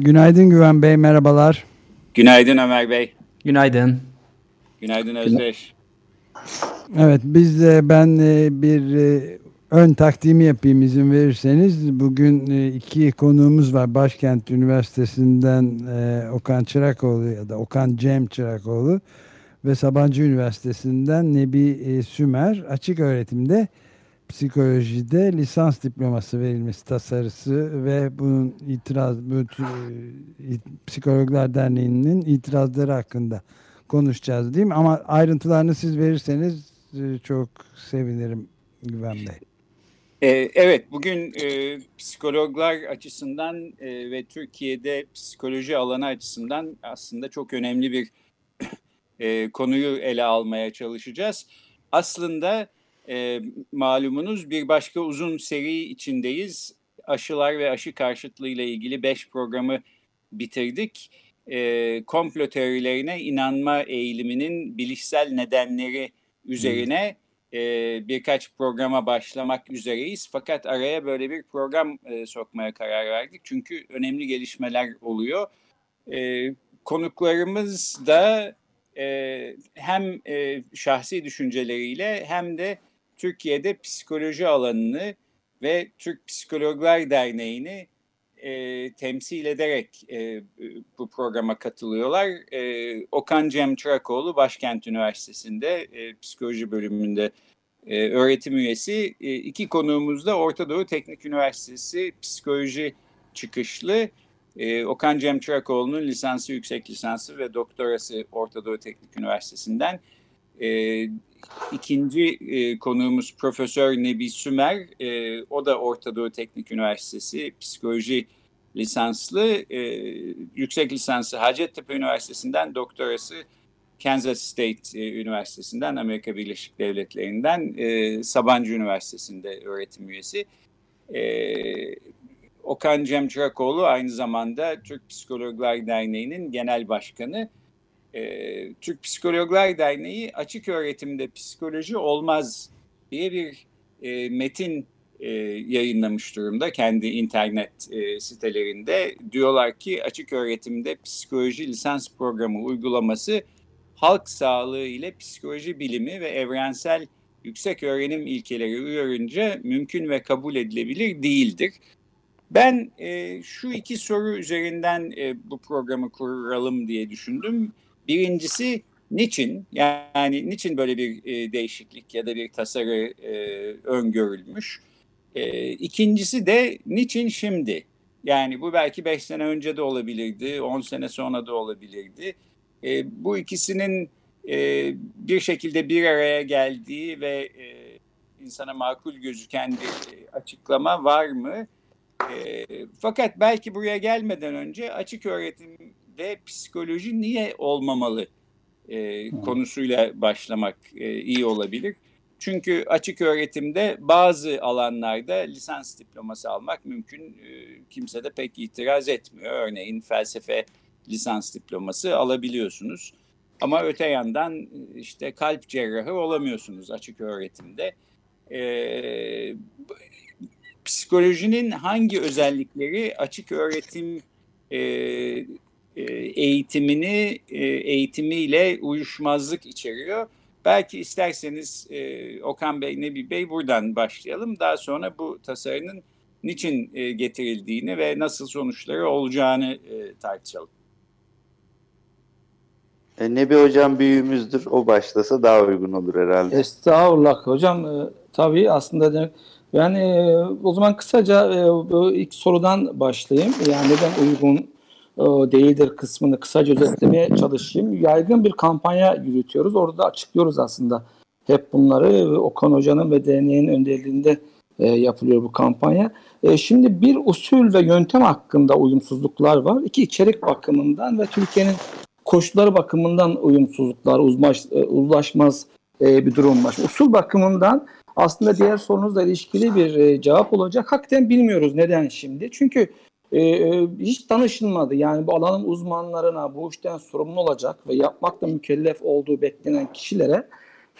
Günaydın Güven Bey, merhabalar. Günaydın Ömer Bey. Günaydın. Günaydın Özdeş. Evet, biz de ben e, bir e, ön takdimi yapayım izin verirseniz. Bugün e, iki konuğumuz var. Başkent Üniversitesi'nden Okan Çırakoğlu ya da Okan Cem Çırakoğlu ve Sabancı Üniversitesi'nden Nebi Sümer açık öğretimde psikolojide lisans diploması verilmesi tasarısı ve bunun itiraz bu, Psikologlar Derneği'nin itirazları hakkında konuşacağız değil mi? Ama ayrıntılarını siz verirseniz çok sevinirim Güven Bey. Evet, bugün e, psikologlar açısından e, ve Türkiye'de psikoloji alanı açısından aslında çok önemli bir e, konuyu ele almaya çalışacağız. Aslında e, malumunuz bir başka uzun seri içindeyiz. Aşılar ve aşı karşıtlığı ile ilgili beş programı bitirdik. E, komplo teorilerine inanma eğiliminin bilişsel nedenleri üzerine e, birkaç programa başlamak üzereyiz. Fakat araya böyle bir program e, sokmaya karar verdik. Çünkü önemli gelişmeler oluyor. E, konuklarımız da e, hem e, şahsi düşünceleriyle hem de Türkiye'de psikoloji alanını ve Türk Psikologlar Derneği'ni e, temsil ederek e, bu programa katılıyorlar. E, Okan Cem Çırakoğlu Başkent Üniversitesi'nde e, psikoloji bölümünde e, öğretim üyesi. E, iki konuğumuz da Orta Doğu Teknik Üniversitesi psikoloji çıkışlı. E, Okan Cem Çırakoğlu'nun lisansı, yüksek lisansı ve doktorası Orta Doğu Teknik Üniversitesi'nden. E, ikinci e, konuğumuz Profesör Nebi Sümer. E, o da Orta Doğu Teknik Üniversitesi psikoloji lisanslı. E, yüksek lisansı Hacettepe Üniversitesi'nden, doktorası Kansas State e, Üniversitesi'nden, Amerika Birleşik Devletleri'nden, e, Sabancı Üniversitesi'nde öğretim üyesi. E, Okan Cem Çırakoğlu aynı zamanda Türk Psikologlar Derneği'nin genel başkanı. E, Türk Psikologlar Derneği açık öğretimde psikoloji olmaz diye bir e, metin e, yayınlamış durumda kendi internet e, sitelerinde. Diyorlar ki açık öğretimde psikoloji lisans programı uygulaması halk sağlığı ile psikoloji bilimi ve evrensel yüksek öğrenim ilkeleri uyarınca mümkün ve kabul edilebilir değildir. Ben e, şu iki soru üzerinden e, bu programı kuralım diye düşündüm. Birincisi niçin? Yani niçin böyle bir e, değişiklik ya da bir tasarı e, öngörülmüş? E, ikincisi de niçin şimdi? Yani bu belki beş sene önce de olabilirdi, on sene sonra da olabilirdi. E, bu ikisinin e, bir şekilde bir araya geldiği ve e, insana makul gözüken bir e, açıklama var mı? E, fakat belki buraya gelmeden önce açık öğretimde psikoloji niye olmamalı e, konusuyla başlamak e, iyi olabilir. Çünkü açık öğretimde bazı alanlarda lisans diploması almak mümkün. E, kimse de pek itiraz etmiyor. Örneğin felsefe lisans diploması alabiliyorsunuz. Ama öte yandan işte kalp cerrahı olamıyorsunuz açık öğretimde. Ee, psikolojinin hangi özellikleri açık öğretim e, eğitimini e, eğitimiyle uyuşmazlık içeriyor? Belki isterseniz e, Okan Bey, Nebi Bey buradan başlayalım. Daha sonra bu tasarının niçin e, getirildiğini ve nasıl sonuçları olacağını e, tartışalım. E, Nebi Hocam büyüğümüzdür. O başlasa daha uygun olur herhalde. Estağfurullah hocam. E, tabii aslında yani e, o zaman kısaca e, bu ilk sorudan başlayayım. Yani neden uygun e, değildir kısmını kısaca özetlemeye çalışayım. Yaygın bir kampanya yürütüyoruz. Orada açıklıyoruz aslında hep bunları. Okan Hoca'nın ve derneğin önderliğinde e, yapılıyor bu kampanya. E, şimdi bir usul ve yöntem hakkında uyumsuzluklar var. İki içerik bakımından ve Türkiye'nin koşulları bakımından uyumsuzluklar, uzmaş, e, uzlaşmaz bir durum var. Usul bakımından aslında diğer sorunuzla ilişkili bir cevap olacak. Hakikaten bilmiyoruz neden şimdi. Çünkü e, e, hiç danışılmadı. Yani bu alanın uzmanlarına, bu işten sorumlu olacak ve yapmakla mükellef olduğu beklenen kişilere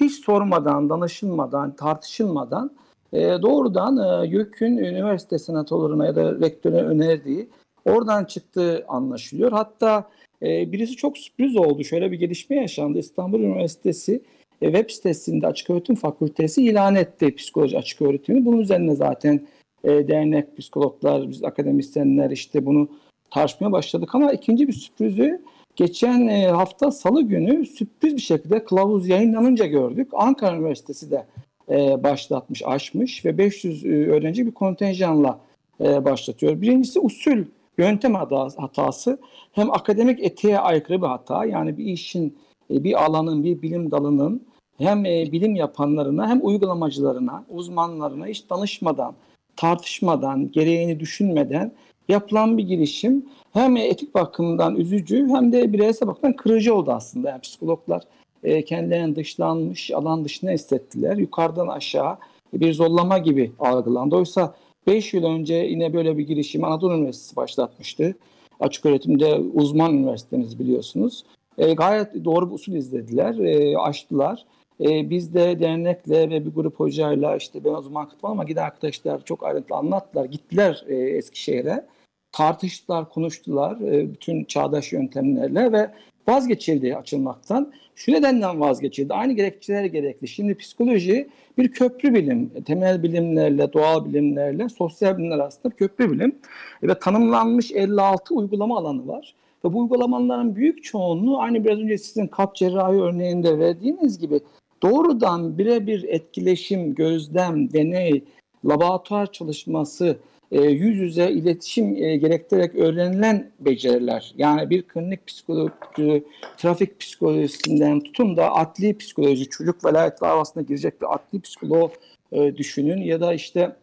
hiç sormadan, danışılmadan, tartışılmadan e, doğrudan e, YÖK'ün üniversite senatörlerine ya da rektöre önerdiği oradan çıktığı anlaşılıyor. Hatta e, birisi çok sürpriz oldu. Şöyle bir gelişme yaşandı. İstanbul Üniversitesi e, web sitesinde Açık Öğretim Fakültesi ilan etti psikoloji açık öğretimi. Bunun üzerine zaten e, dernek, psikologlar, biz akademisyenler işte bunu tartışmaya başladık ama ikinci bir sürprizi geçen e, hafta salı günü sürpriz bir şekilde kılavuz yayınlanınca gördük. Ankara Üniversitesi de e, başlatmış, açmış ve 500 e, öğrenci bir kontenjanla e, başlatıyor. Birincisi usul, yöntem hatası hem akademik etiğe aykırı bir hata yani bir işin, e, bir alanın, bir bilim dalının hem e, bilim yapanlarına hem uygulamacılarına, uzmanlarına hiç danışmadan, tartışmadan, gereğini düşünmeden yapılan bir girişim hem etik bakımdan üzücü hem de bireysel bakımdan kırıcı oldu aslında. Yani psikologlar e, kendilerini dışlanmış, alan dışına hissettiler. Yukarıdan aşağı bir zorlama gibi algılandı. Oysa 5 yıl önce yine böyle bir girişim Anadolu Üniversitesi başlatmıştı. Açık öğretimde uzman üniversiteniz biliyorsunuz. E, gayet doğru bir usul izlediler, e, açtılar. E, biz de dernekle ve bir grup hocayla işte ben o zaman katılmadım ama giden arkadaşlar çok ayrıntılı anlattılar. Gittiler e, Eskişehir'e. Tartıştılar, konuştular e, bütün çağdaş yöntemlerle ve vazgeçildi açılmaktan. Şu nedenden vazgeçildi. Aynı gerekçeler gerekli. Şimdi psikoloji bir köprü bilim. Temel bilimlerle, doğal bilimlerle, sosyal bilimler arasında köprü bilim. Ve tanımlanmış 56 uygulama alanı var. Ve bu uygulamaların büyük çoğunluğu aynı biraz önce sizin kalp cerrahi örneğinde verdiğiniz gibi doğrudan birebir etkileşim, gözlem, deney, laboratuvar çalışması, e, yüz yüze iletişim e, gerektirerek öğrenilen beceriler. Yani bir klinik psikoloji, trafik psikolojisinden tutun da adli psikoloji, çocuk velayet davasına girecek bir adli psikolog e, düşünün ya da işte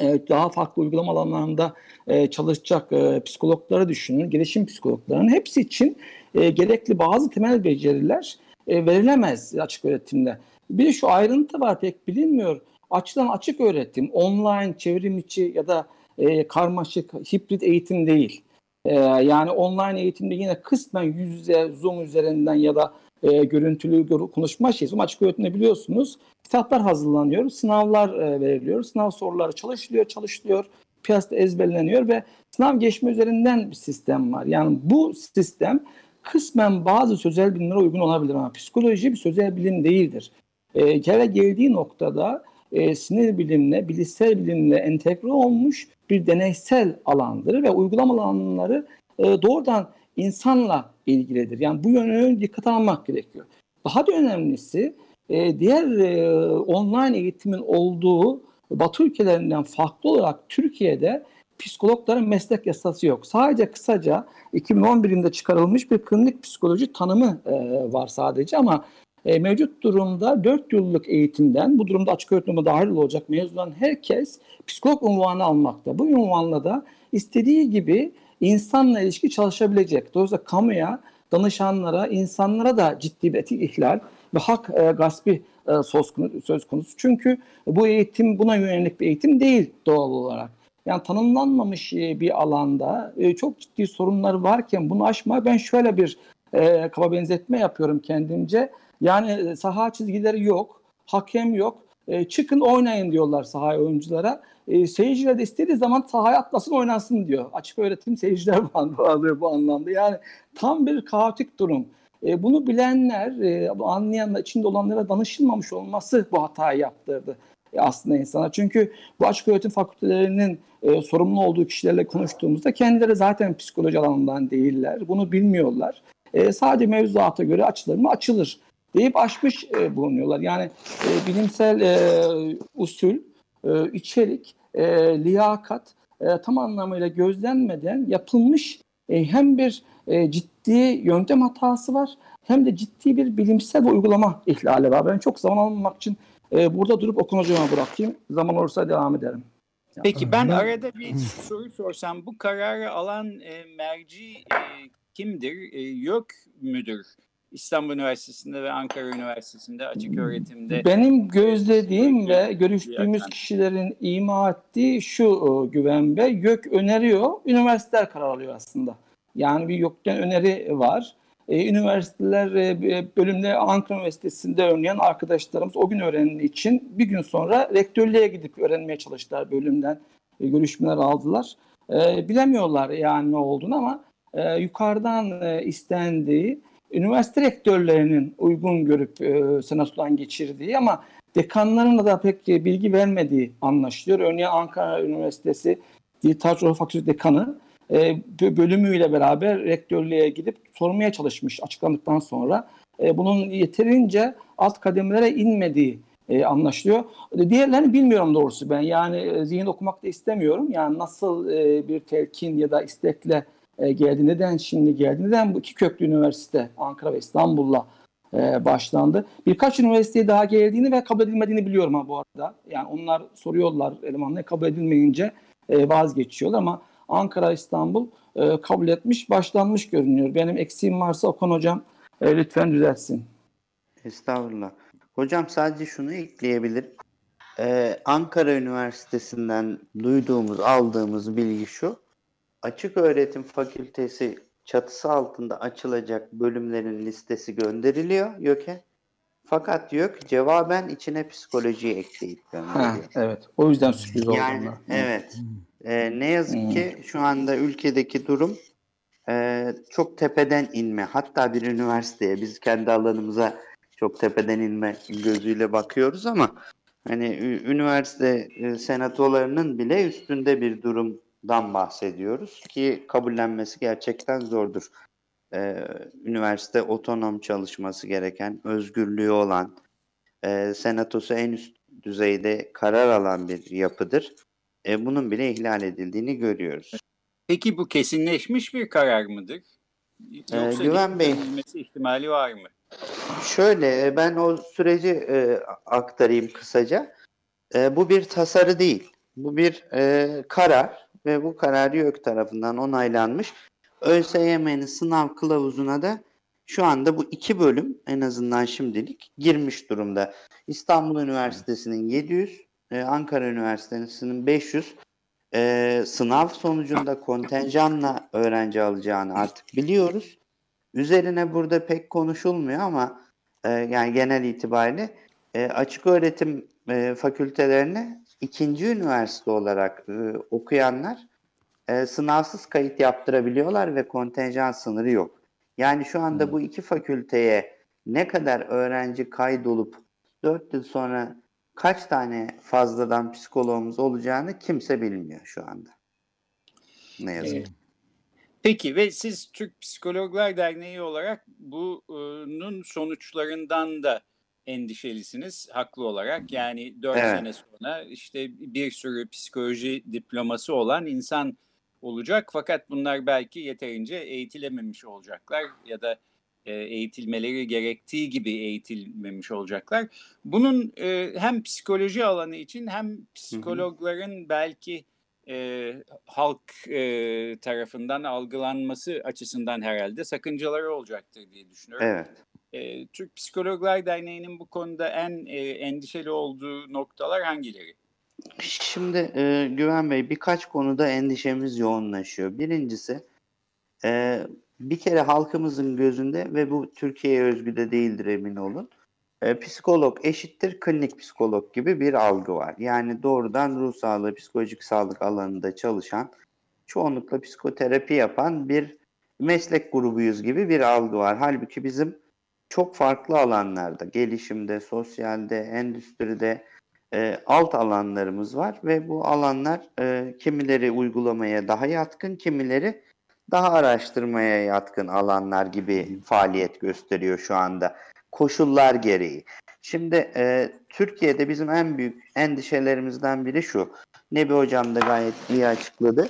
e, daha farklı uygulama alanlarında e, çalışacak e, psikologları düşünün, gelişim psikologlarının hepsi için gerekli bazı temel beceriler e, verilemez açık öğretimde. Bir de şu ayrıntı var pek bilinmiyor. Açılan açık öğretim, online, çevrim içi ya da e, karmaşık, hibrit eğitim değil. E, yani online eğitimde yine kısmen yüz yüze, Zoom üzerinden ya da e, görüntülü konuşma şeysi. Ama açık öğretimde biliyorsunuz kitaplar hazırlanıyor, sınavlar e, veriliyor, sınav soruları çalışılıyor, çalışılıyor, piyasada ezberleniyor ve sınav geçme üzerinden bir sistem var. Yani bu sistem kısmen bazı sözel bilimlere uygun olabilir ama psikoloji bir sözel bilim değildir. E, kere geldiği noktada e, sinir bilimle, bilişsel bilimle entegre olmuş bir deneysel alandır ve uygulama alanları e, doğrudan insanla ilgilidir. Yani bu yönü dikkat almak gerekiyor. Daha da önemlisi e, diğer e, online eğitimin olduğu Batı ülkelerinden farklı olarak Türkiye'de psikologların meslek yasası yok. Sadece kısaca 2011 yılında çıkarılmış bir klinik psikoloji tanımı e, var sadece ama e, mevcut durumda 4 yıllık eğitimden, bu durumda açık öğretime dahil olacak mezun herkes psikolog unvanı almakta. Bu unvanla da istediği gibi insanla ilişki çalışabilecek. Dolayısıyla kamuya, danışanlara, insanlara da ciddi bir etik ihlal ve hak e, gaspi e, söz konusu. Çünkü bu eğitim buna yönelik bir eğitim değil doğal olarak. Yani tanımlanmamış e, bir alanda e, çok ciddi sorunlar varken bunu aşma ben şöyle bir e, kaba benzetme yapıyorum kendimce. Yani e, saha çizgileri yok, hakem yok. E, çıkın oynayın diyorlar sahaya oyunculara. E, seyirciler de istediği zaman sahaya atlasın oynansın diyor. Açık öğretim seyirciler bağlı bu anlamda. Yani tam bir kaotik durum. E, bunu bilenler, e, anlayanlar, içinde olanlara danışılmamış olması bu hatayı yaptırdı aslında insana. Çünkü bu açık öğretim fakültelerinin e, sorumlu olduğu kişilerle konuştuğumuzda kendileri zaten psikoloji alanından değiller. Bunu bilmiyorlar. E, sadece mevzuata göre açılır mı? Açılır deyip aşmış e, bulunuyorlar. Yani e, bilimsel e, usul, e, içerik, e, liyakat e, tam anlamıyla gözlenmeden yapılmış e, hem bir e, ciddi yöntem hatası var hem de ciddi bir bilimsel uygulama ihlali var. Ben çok zaman almamak için E, burada durup Okan Hocam'a bırakayım. Zaman olursa devam ederim. Peki ben Ben- arada bir soru sorsam bu kararı alan e, merci e, kimdir? E, YÖK müdür? İstanbul Üniversitesi'nde ve Ankara Üniversitesi'nde açık öğretimde. Benim gözlediğim ve görüştüğümüz kişilerin ima ettiği şu e, Güven Bey, YÖK öneriyor, üniversiteler karar alıyor aslında. Yani bir YÖK'ten öneri var. E, üniversiteler e, bölümde Ankara Üniversitesi'nde örneğin arkadaşlarımız o gün öğrendiği için bir gün sonra rektörlüğe gidip öğrenmeye çalıştılar bölümden. E, görüşmeler aldılar. E, bilemiyorlar yani ne olduğunu ama e, yukarıdan e, istendiği üniversite rektörlerinin uygun görüp e, senatodan geçirdiği ama dekanların da pek e, bilgi vermediği anlaşılıyor. Örneğin Ankara Üniversitesi Dil Tarih Fakültesi Dekanı e, bö- bölümüyle beraber rektörlüğe gidip sormaya çalışmış açıklandıktan sonra. E, bunun yeterince alt kademelere inmediği e, anlaşılıyor. Diğerlerini bilmiyorum doğrusu ben. Yani e, zihin okumak da istemiyorum. Yani nasıl e, bir telkin ya da istekle e, geldi, neden şimdi geldi, neden bu iki köklü üniversite Ankara ve İstanbul'la e, başlandı. Birkaç üniversiteye daha geldiğini ve kabul edilmediğini biliyorum ha bu arada. Yani onlar soruyorlar elemanlara kabul edilmeyince e, vazgeçiyorlar ama Ankara, İstanbul e, kabul etmiş, başlanmış görünüyor. Benim eksiğim varsa Okan Hocam e, lütfen düzeltsin. Estağfurullah. Hocam sadece şunu ekleyebilirim. Ee, Ankara Üniversitesi'nden duyduğumuz, aldığımız bilgi şu. Açık Öğretim Fakültesi çatısı altında açılacak bölümlerin listesi gönderiliyor YÖK'e. Fakat YÖK cevaben içine psikolojiyi ekleyip Ha, gönderiyor. evet. O yüzden sürpriz oldu. Yani onlar. evet. Ee, ne yazık Hmm. ki şu anda ülkedeki durum e, çok tepeden inme. Hatta bir üniversiteye biz kendi alanımıza çok tepeden inme gözüyle bakıyoruz ama hani üniversite e, senatolarının bile üstünde bir durumdan bahsediyoruz ki kabullenmesi gerçekten zordur. Ee, üniversite otonom çalışması gereken, özgürlüğü olan, e, senatosu en üst düzeyde karar alan bir yapıdır. E, bunun bile ihlal edildiğini görüyoruz. Peki bu kesinleşmiş bir karar mıdır? Yoksa Güven Bey. ihtimali var mı? Şöyle e, ben o süreci e, aktarayım kısaca. E, bu bir tasarı değil. Bu bir e, karar ve bu karar YÖK tarafından onaylanmış. ÖSYM'nin sınav kılavuzuna da şu anda bu iki bölüm en azından şimdilik girmiş durumda. İstanbul Üniversitesi'nin 700, e, Ankara Üniversitesi'nin 500 e, sınav sonucunda kontenjanla öğrenci alacağını artık biliyoruz. Üzerine burada pek konuşulmuyor ama e, yani genel itibariyle e, açık öğretim e, fakültelerine ikinci üniversite olarak e, okuyanlar e, sınavsız kayıt yaptırabiliyorlar ve kontenjan sınırı yok. Yani şu anda bu iki fakülteye ne kadar öğrenci kaydolup 4 yıl sonra kaç tane fazladan psikologumuz olacağını kimse bilmiyor şu anda. Ne yazık. Evet. Peki ve siz Türk Psikologlar Derneği olarak bunun sonuçlarından da endişelisiniz haklı olarak. Yani 4 Evet. sene sonra işte bir sürü psikoloji diploması olan insan olacak fakat bunlar belki yeterince eğitilememiş olacaklar ya da eğitilmeleri gerektiği gibi eğitilmemiş olacaklar. Bunun e, hem psikoloji alanı için hem psikologların belki e, halk e, tarafından algılanması açısından herhalde sakıncaları olacaktır diye düşünüyorum. Evet. E, Türk Psikologlar Derneği'nin bu konuda en e, endişeli olduğu noktalar hangileri? Şimdi e, Güven Bey birkaç konuda endişemiz yoğunlaşıyor. Birincisi e, bir kere halkımızın gözünde ve bu Türkiye'ye özgü de değildir emin olun. E, psikolog eşittir klinik psikolog gibi bir algı var. Yani doğrudan ruh sağlığı, psikolojik sağlık alanında çalışan, çoğunlukla psikoterapi yapan bir meslek grubuyuz gibi bir algı var. Halbuki bizim çok farklı alanlarda, gelişimde, sosyalde, endüstride, e, alt alanlarımız var ve bu alanlar e, kimileri uygulamaya daha yatkın, kimileri daha araştırmaya yatkın alanlar gibi faaliyet gösteriyor şu anda koşullar gereği. Şimdi e, Türkiye'de bizim en büyük endişelerimizden biri şu. Nebi Hocam da gayet iyi açıkladı.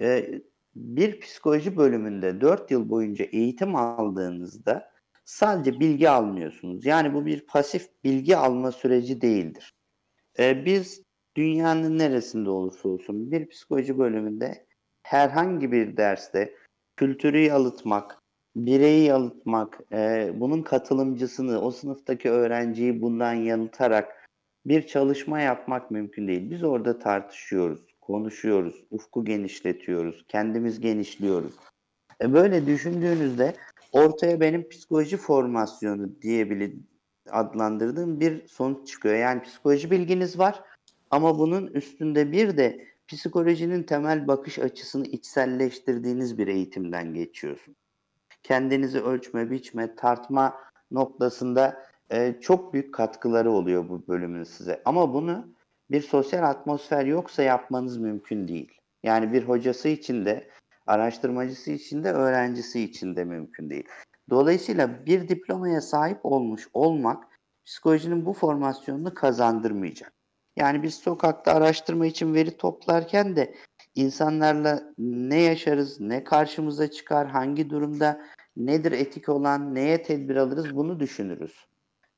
E, bir psikoloji bölümünde 4 yıl boyunca eğitim aldığınızda sadece bilgi almıyorsunuz. Yani bu bir pasif bilgi alma süreci değildir. Ee, biz dünyanın neresinde olursa olsun bir psikoloji bölümünde herhangi bir derste kültürü yalıtmak, bireyi yalıtmak, e, bunun katılımcısını, o sınıftaki öğrenciyi bundan yalıtarak bir çalışma yapmak mümkün değil. Biz orada tartışıyoruz, konuşuyoruz, ufku genişletiyoruz, kendimiz genişliyoruz. E, böyle düşündüğünüzde ortaya benim psikoloji formasyonu diye bile adlandırdığım bir sonuç çıkıyor. Yani psikoloji bilginiz var ama bunun üstünde bir de psikolojinin temel bakış açısını içselleştirdiğiniz bir eğitimden geçiyorsun. Kendinizi ölçme, biçme, tartma noktasında e, çok büyük katkıları oluyor bu bölümün size. Ama bunu bir sosyal atmosfer yoksa yapmanız mümkün değil. Yani bir hocası için de, araştırmacısı için de, öğrencisi için de mümkün değil. Dolayısıyla bir diplomaya sahip olmuş olmak psikolojinin bu formasyonunu kazandırmayacak. Yani biz sokakta araştırma için veri toplarken de insanlarla ne yaşarız, ne karşımıza çıkar, hangi durumda nedir etik olan, neye tedbir alırız bunu düşünürüz.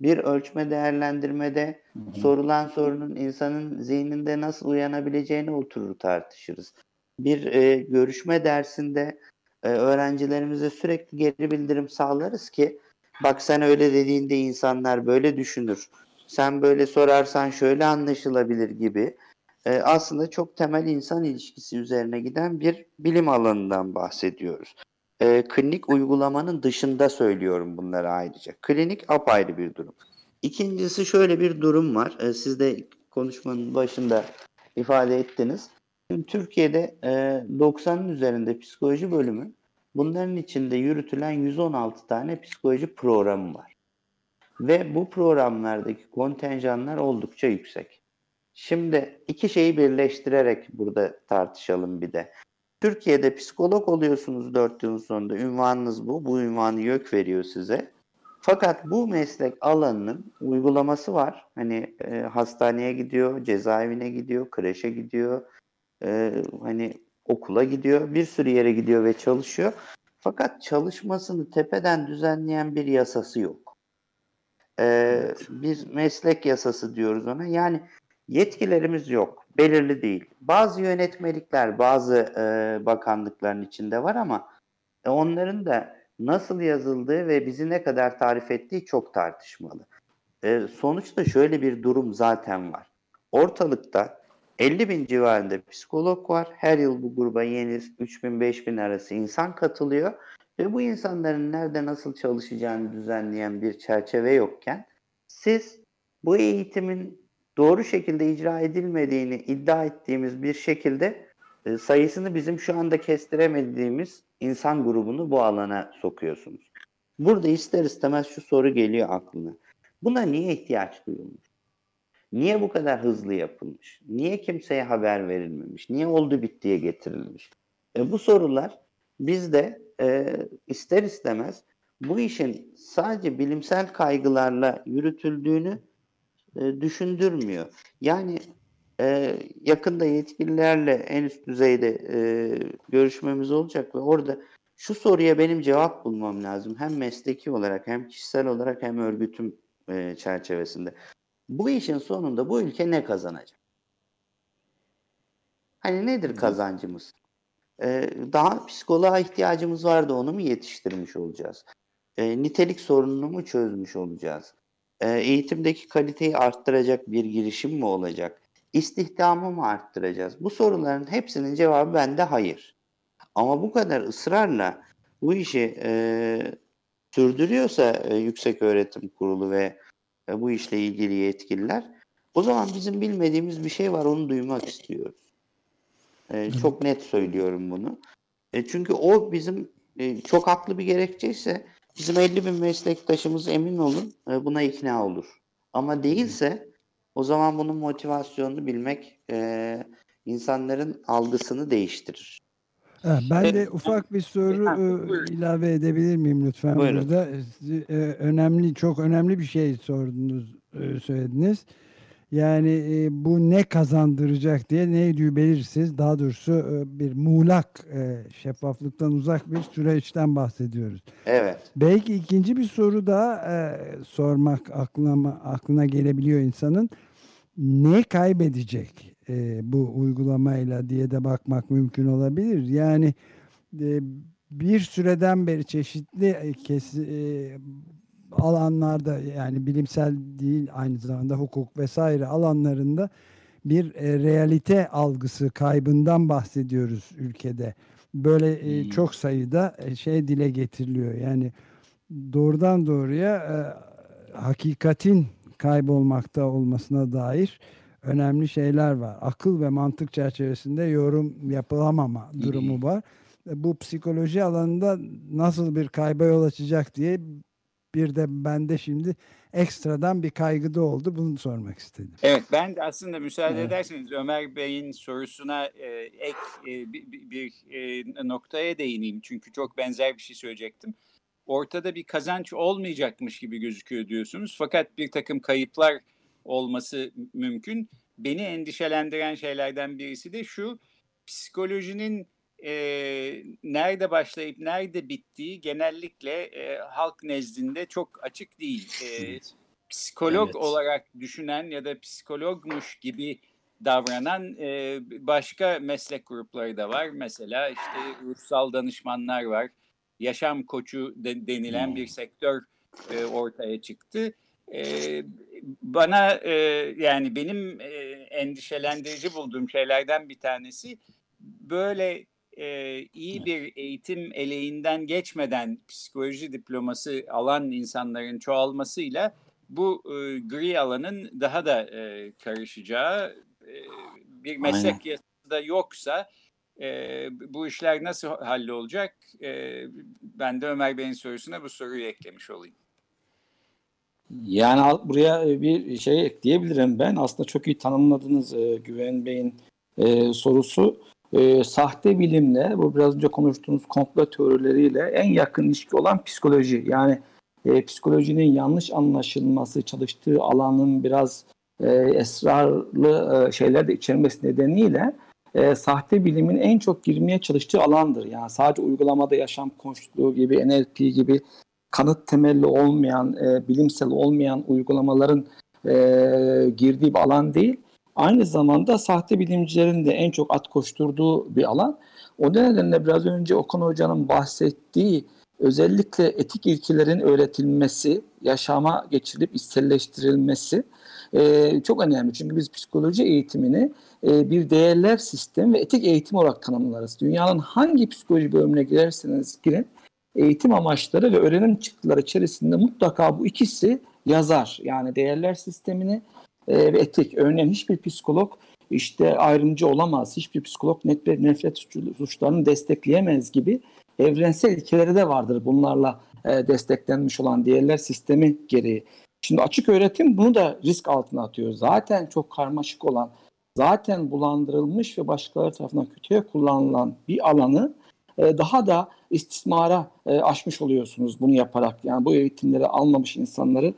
Bir ölçme değerlendirmede sorulan sorunun insanın zihninde nasıl uyanabileceğini oturur tartışırız. Bir e, görüşme dersinde e, öğrencilerimize sürekli geri bildirim sağlarız ki bak sen öyle dediğinde insanlar böyle düşünür. Sen böyle sorarsan şöyle anlaşılabilir gibi. E, aslında çok temel insan ilişkisi üzerine giden bir bilim alanından bahsediyoruz. E, klinik uygulamanın dışında söylüyorum bunları ayrıca. Klinik apayrı bir durum. İkincisi şöyle bir durum var. E, siz de konuşmanın başında ifade ettiniz. Şimdi Türkiye'de e, 90'ın üzerinde psikoloji bölümü bunların içinde yürütülen 116 tane psikoloji programı var. Ve bu programlardaki kontenjanlar oldukça yüksek. Şimdi iki şeyi birleştirerek burada tartışalım bir de. Türkiye'de psikolog oluyorsunuz 4 yılın sonunda. Ünvanınız bu. Bu ünvanı YÖK veriyor size. Fakat bu meslek alanının uygulaması var. Hani e, hastaneye gidiyor, cezaevine gidiyor, kreşe gidiyor, e, hani okula gidiyor, bir sürü yere gidiyor ve çalışıyor. Fakat çalışmasını tepeden düzenleyen bir yasası yok. E, bir meslek yasası diyoruz ona. Yani yetkilerimiz yok, belirli değil. Bazı yönetmelikler, bazı e, bakanlıkların içinde var ama e, onların da nasıl yazıldığı ve bizi ne kadar tarif ettiği çok tartışmalı. E, sonuçta şöyle bir durum zaten var. Ortalıkta 50 bin civarında psikolog var. Her yıl bu gruba yeni 3000-5000 arası insan katılıyor. Ve bu insanların nerede nasıl çalışacağını düzenleyen bir çerçeve yokken siz bu eğitimin doğru şekilde icra edilmediğini iddia ettiğimiz bir şekilde e, sayısını bizim şu anda kestiremediğimiz insan grubunu bu alana sokuyorsunuz. Burada ister istemez şu soru geliyor aklına. Buna niye ihtiyaç duyulmuş? Niye bu kadar hızlı yapılmış? Niye kimseye haber verilmemiş? Niye oldu bittiye getirilmiş? E, bu sorular bizde e, ister istemez bu işin sadece bilimsel kaygılarla yürütüldüğünü e, düşündürmüyor. Yani e, yakında yetkililerle en üst düzeyde e, görüşmemiz olacak ve orada şu soruya benim cevap bulmam lazım. Hem mesleki olarak hem kişisel olarak hem örgütüm e, çerçevesinde. Bu işin sonunda bu ülke ne kazanacak? Hani nedir kazancımız? Ee, daha psikoloğa ihtiyacımız vardı onu mu yetiştirmiş olacağız? Ee, nitelik sorununu mu çözmüş olacağız? Ee, eğitimdeki kaliteyi arttıracak bir girişim mi olacak? İstihdamı mı arttıracağız? Bu soruların hepsinin cevabı bende hayır. Ama bu kadar ısrarla bu işi e, sürdürüyorsa e, Yüksek Öğretim Kurulu ve e, bu işle ilgili yetkililer o zaman bizim bilmediğimiz bir şey var onu duymak istiyoruz. E, çok net söylüyorum bunu. E, çünkü o bizim e, çok haklı bir gerekçeyse bizim 50 bin meslektaşımız emin olun e, buna ikna olur. Ama değilse o zaman bunun motivasyonunu bilmek e, insanların algısını değiştirir. Evet, ben de ufak bir soru Ha, e, ilave edebilir miyim lütfen Buyurun. burada? E, önemli, çok önemli bir şey sordunuz, e, söylediniz. Yani e, bu ne kazandıracak diye neydi belirsiz daha doğrusu e, bir muğlak e, şeffaflıktan uzak bir süreçten bahsediyoruz. Evet. Belki ikinci bir soru daha e, sormak aklına aklına gelebiliyor insanın. Ne kaybedecek e, bu uygulamayla diye de bakmak mümkün olabilir. Yani e, bir süreden beri çeşitli e, kes, e, alanlarda yani bilimsel değil aynı zamanda hukuk vesaire alanlarında bir e, realite algısı kaybından bahsediyoruz ülkede. Böyle e, Hmm. çok sayıda e, şey dile getiriliyor. Yani doğrudan doğruya e, hakikatin kaybolmakta olmasına dair önemli şeyler var. Akıl ve mantık çerçevesinde yorum yapılamama durumu var. E, Bu psikoloji alanında nasıl bir kayba yol açacak diye bir de bende şimdi ekstradan bir kaygı da oldu. Bunu sormak istedim. Evet ben de aslında müsaade Evet. ederseniz Ömer Bey'in sorusuna e, ek e, bir, bir- bir, e, noktaya değineyim. Çünkü çok benzer bir şey söyleyecektim. Ortada bir kazanç olmayacakmış gibi gözüküyor diyorsunuz. Fakat bir takım kayıplar olması mümkün. Beni endişelendiren şeylerden birisi de şu. Psikolojinin e, nerede başlayıp nerede bittiği genellikle e, halk nezdinde çok açık değil. E, psikolog Evet. olarak düşünen ya da psikologmuş gibi davranan e, başka meslek grupları da var. Mesela işte ruhsal danışmanlar var. Yaşam koçu de- denilen bir sektör e, ortaya çıktı. E, bana e, yani benim e, endişelendirici bulduğum şeylerden bir tanesi böyle e, iyi bir eğitim eleğinden geçmeden psikoloji diploması alan insanların çoğalmasıyla bu e, gri alanın daha da e, karışacağı e, bir meslek Aynen. yasası da yoksa e, bu işler nasıl hallolacak? E, ben de Ömer Bey'in sorusuna bu soruyu eklemiş olayım. Yani buraya bir şey ekleyebilirim ben. Aslında çok iyi tanımladınız e, Güven Bey'in e, sorusu. E, sahte bilimle, bu biraz önce konuştuğumuz komplo teorileriyle en yakın ilişki olan psikoloji. Yani e, psikolojinin yanlış anlaşılması, çalıştığı alanın biraz e, esrarlı e, şeyler de içermesi nedeniyle e, sahte bilimin en çok girmeye çalıştığı alandır. Yani sadece uygulamada yaşam koçluğu gibi, NLP gibi kanıt temelli olmayan, e, bilimsel olmayan uygulamaların e, girdiği bir alan değil. Aynı zamanda sahte bilimcilerin de en çok at koşturduğu bir alan. O nedenle biraz önce Okan Hoca'nın bahsettiği özellikle etik ilkelerin öğretilmesi, yaşama geçirilip içselleştirilmesi e, çok önemli. Çünkü biz psikoloji eğitimini e, bir değerler sistemi ve etik eğitim olarak tanımlarız. Dünyanın hangi psikoloji bölümüne girerseniz girin, eğitim amaçları ve öğrenim çıktıları içerisinde mutlaka bu ikisi yazar. Yani değerler sistemini e, ve etik. Örneğin hiçbir psikolog işte ayrımcı olamaz. Hiçbir psikolog nefret, nefret suçlu- suçlarını destekleyemez gibi evrensel ilkeleri de vardır bunlarla e, desteklenmiş olan değerler sistemi gereği. Şimdi açık öğretim bunu da risk altına atıyor. Zaten çok karmaşık olan, zaten bulandırılmış ve başkaları tarafından kötüye kullanılan bir alanı e, daha da istismara e, aşmış oluyorsunuz bunu yaparak. Yani bu eğitimleri almamış insanları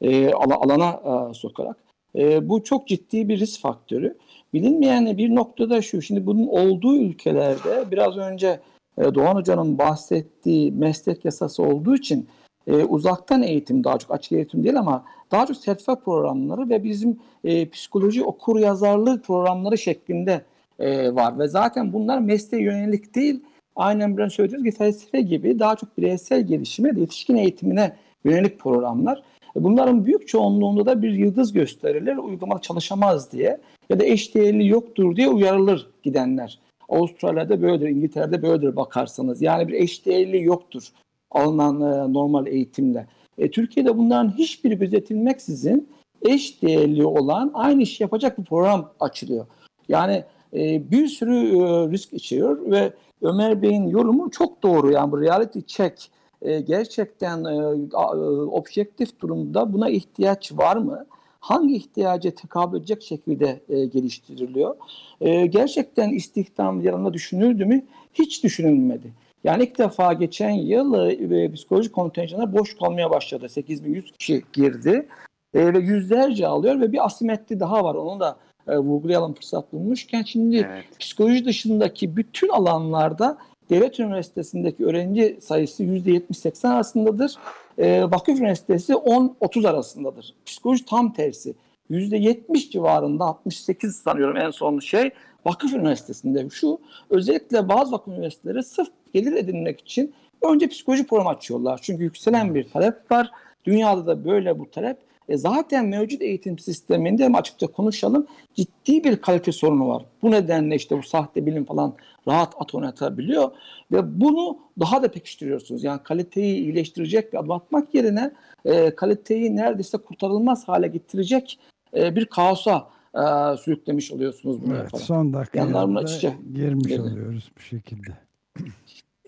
e, ala- alana e, sokarak. E, bu çok ciddi bir risk faktörü. Bilinmeyen bir noktada şu. Şimdi bunun olduğu ülkelerde biraz önce e, Doğan Hoca'nın bahsettiği meslek yasası olduğu için e, uzaktan eğitim daha çok açık eğitim değil ama daha çok sertifika programları ve bizim e, psikoloji okur yazarlığı programları şeklinde e, var ve zaten bunlar mesleğe yönelik değil aynen biraz söylediğiniz gibi felsefe gibi daha çok bireysel gelişime, yetişkin eğitimine yönelik programlar. E, Bunların büyük çoğunluğunda da bir yıldız gösterilir, uygulamada çalışamaz diye ya da eşdeğerli yoktur diye uyarılır gidenler. Avustralya'da böyledir, İngiltere'de böyledir bakarsanız. Yani bir eşdeğerli yoktur alınan e, normal eğitimle. E, Türkiye'de bunların hiçbiri gözetilmeksizin eşdeğerli olan aynı işi yapacak bir program açılıyor. Yani e, bir sürü e, risk içeriyor ve Ömer Bey'in yorumu çok doğru. Yani bu reality check e, gerçekten e, a- e, objektif durumda buna ihtiyaç var mı? Hangi ihtiyaca tekabül edecek şekilde e, geliştiriliyor? E, gerçekten istihdam yanında düşünüldü mü? Hiç düşünülmedi. Yani ilk defa geçen yıl e, psikoloji kontenjanı boş kalmaya başladı. 8100 kişi girdi. E, ve yüzlerce alıyor ve bir asimetri daha var. Onu da e, vurgulayalım fırsat bulmuşken. Şimdi Evet. psikoloji dışındaki bütün alanlarda devlet üniversitesindeki öğrenci sayısı %70-80 arasındadır. E, Vakıf Üniversitesi 10-30 arasındadır. Psikoloji tam tersi. %70 civarında 68 sanıyorum en son şey Vakıf Üniversitesi'nde. Şu özellikle bazı vakıf üniversiteleri sırf gelir edinmek için önce psikoloji programı açıyorlar. Çünkü yükselen bir talep var. Dünyada da böyle bu talep. E zaten mevcut eğitim sisteminde hem açıkça konuşalım ciddi bir kalite sorunu var. Bu nedenle işte bu sahte bilim falan rahat at oynatabiliyor ve bunu daha da pekiştiriyorsunuz. Yani kaliteyi iyileştirecek bir adım atmak yerine e, kaliteyi neredeyse kurtarılmaz hale getirecek e, bir kaosa e, sürüklemiş oluyorsunuz bunu Evet, yaparak. son dakikalarda girmiş Dedi. oluyoruz bu şekilde.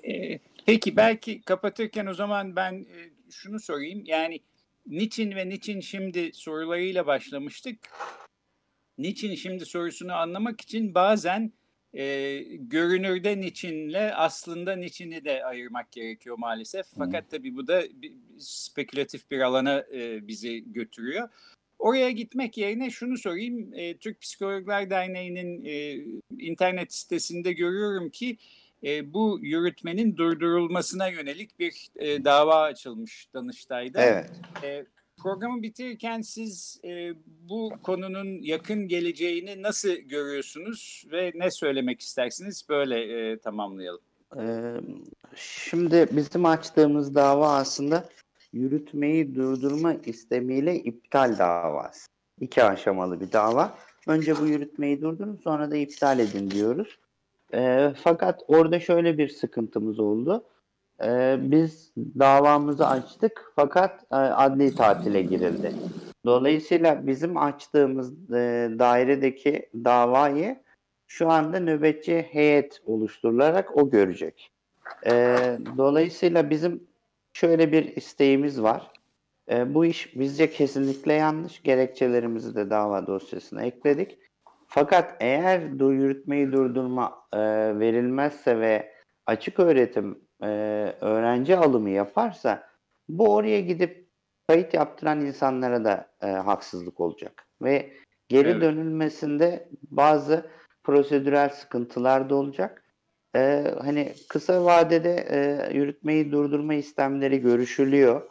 Ee, Peki belki kapatırken o zaman ben e, şunu sorayım. Yani niçin ve niçin şimdi sorularıyla başlamıştık. Niçin şimdi sorusunu anlamak için bazen e, görünürde niçinle aslında niçini de ayırmak gerekiyor maalesef. Fakat tabii bu da bir, bir spekülatif bir alana e, bizi götürüyor. Oraya gitmek yerine şunu sorayım. E, Türk Psikologlar Derneği'nin e, internet sitesinde görüyorum ki e, bu yürütmenin durdurulmasına yönelik bir e, dava açılmış Danıştay'da. Evet. E, programı bitirirken siz e, bu konunun yakın geleceğini nasıl görüyorsunuz ve ne söylemek istersiniz? Böyle e, tamamlayalım. Ee, Şimdi bizim açtığımız dava aslında yürütmeyi durdurma istemiyle iptal davası. İki aşamalı bir dava. Önce bu yürütmeyi durdurun sonra da iptal edin diyoruz. Ee, fakat orada şöyle bir sıkıntımız oldu. Ee, biz davamızı açtık fakat e, adli tatile girildi. Dolayısıyla bizim açtığımız e, dairedeki davayı şu anda nöbetçi heyet oluşturularak o görecek. Ee, dolayısıyla bizim şöyle bir isteğimiz var. Ee, bu iş bizce kesinlikle yanlış. Gerekçelerimizi de dava dosyasına ekledik. Fakat eğer du- yürütmeyi durdurma e, verilmezse ve açık öğretim e, öğrenci alımı yaparsa bu oraya gidip kayıt yaptıran insanlara da e, haksızlık olacak. Ve geri Evet. dönülmesinde bazı prosedürel sıkıntılar da olacak. Ee, hani kısa vadede e, yürütmeyi durdurma istemleri görüşülüyor.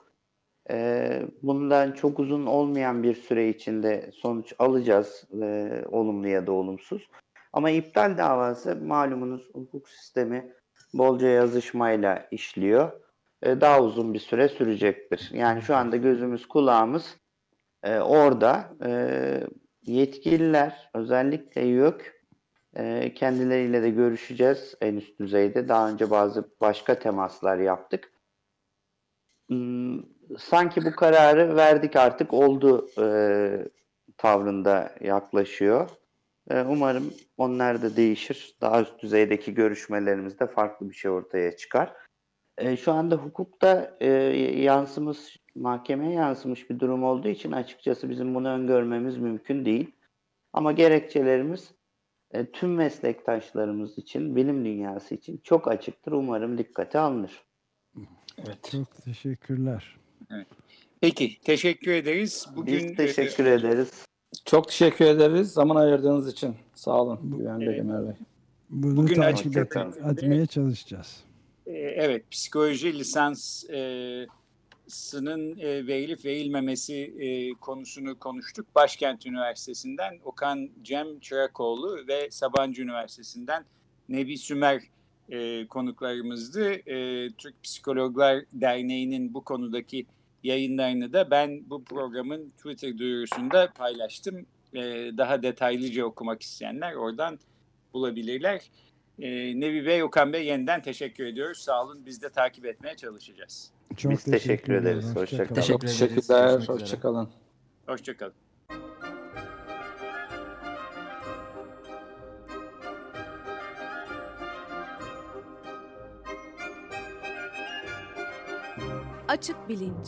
Ee, bundan çok uzun olmayan bir süre içinde sonuç alacağız, e, olumlu ya da olumsuz. Ama iptal davası malumunuz hukuk sistemi bolca yazışmayla işliyor. E, daha uzun bir süre sürecektir. Yani şu anda gözümüz kulağımız e, orada. E, yetkililer özellikle YÖK e, kendileriyle de görüşeceğiz en üst düzeyde. Daha önce bazı başka temaslar yaptık. Hmm, sanki bu kararı verdik artık oldu e, tavrında yaklaşıyor. E, umarım onlar da değişir. Daha üst düzeydeki görüşmelerimizde farklı bir şey ortaya çıkar. E, şu anda hukukta e, yansımış, mahkemeye yansımış bir durum olduğu için açıkçası bizim bunu öngörmemiz mümkün değil. Ama gerekçelerimiz e, tüm meslektaşlarımız için, bilim dünyası için çok açıktır. Umarım dikkate alınır. Evet. Çok teşekkürler. Peki teşekkür ederiz. Bugün Biz teşekkür e, ederiz. Çok teşekkür ederiz zaman ayırdığınız için. Sağ olun Güven Bey, Evet. Ömer Bey. Bunu Bugün takip açık et- etmeye çalışacağız. e, evet psikoloji lisans e, sının e, verilip verilmemesi e, konusunu konuştuk. Başkent Üniversitesi'nden Okan Cem Çırakoğlu ve Sabancı Üniversitesi'nden Nebi Sümer e, konuklarımızdı. E, Türk Psikologlar Derneği'nin bu konudaki yayınlarını da ben bu programın Twitter duyurusunda paylaştım. E, daha detaylıca okumak isteyenler oradan bulabilirler. E, Nevi Bey, Okan Bey yeniden teşekkür ediyoruz. Sağ olun. Biz de takip etmeye çalışacağız. Çok Biz teşekkür teşekkürler. ederiz. Hoşça Hoşça kalın. kalın. Çok ederiz. teşekkürler. Hoşçakalın. Hoşçakalın. Açık bilinç.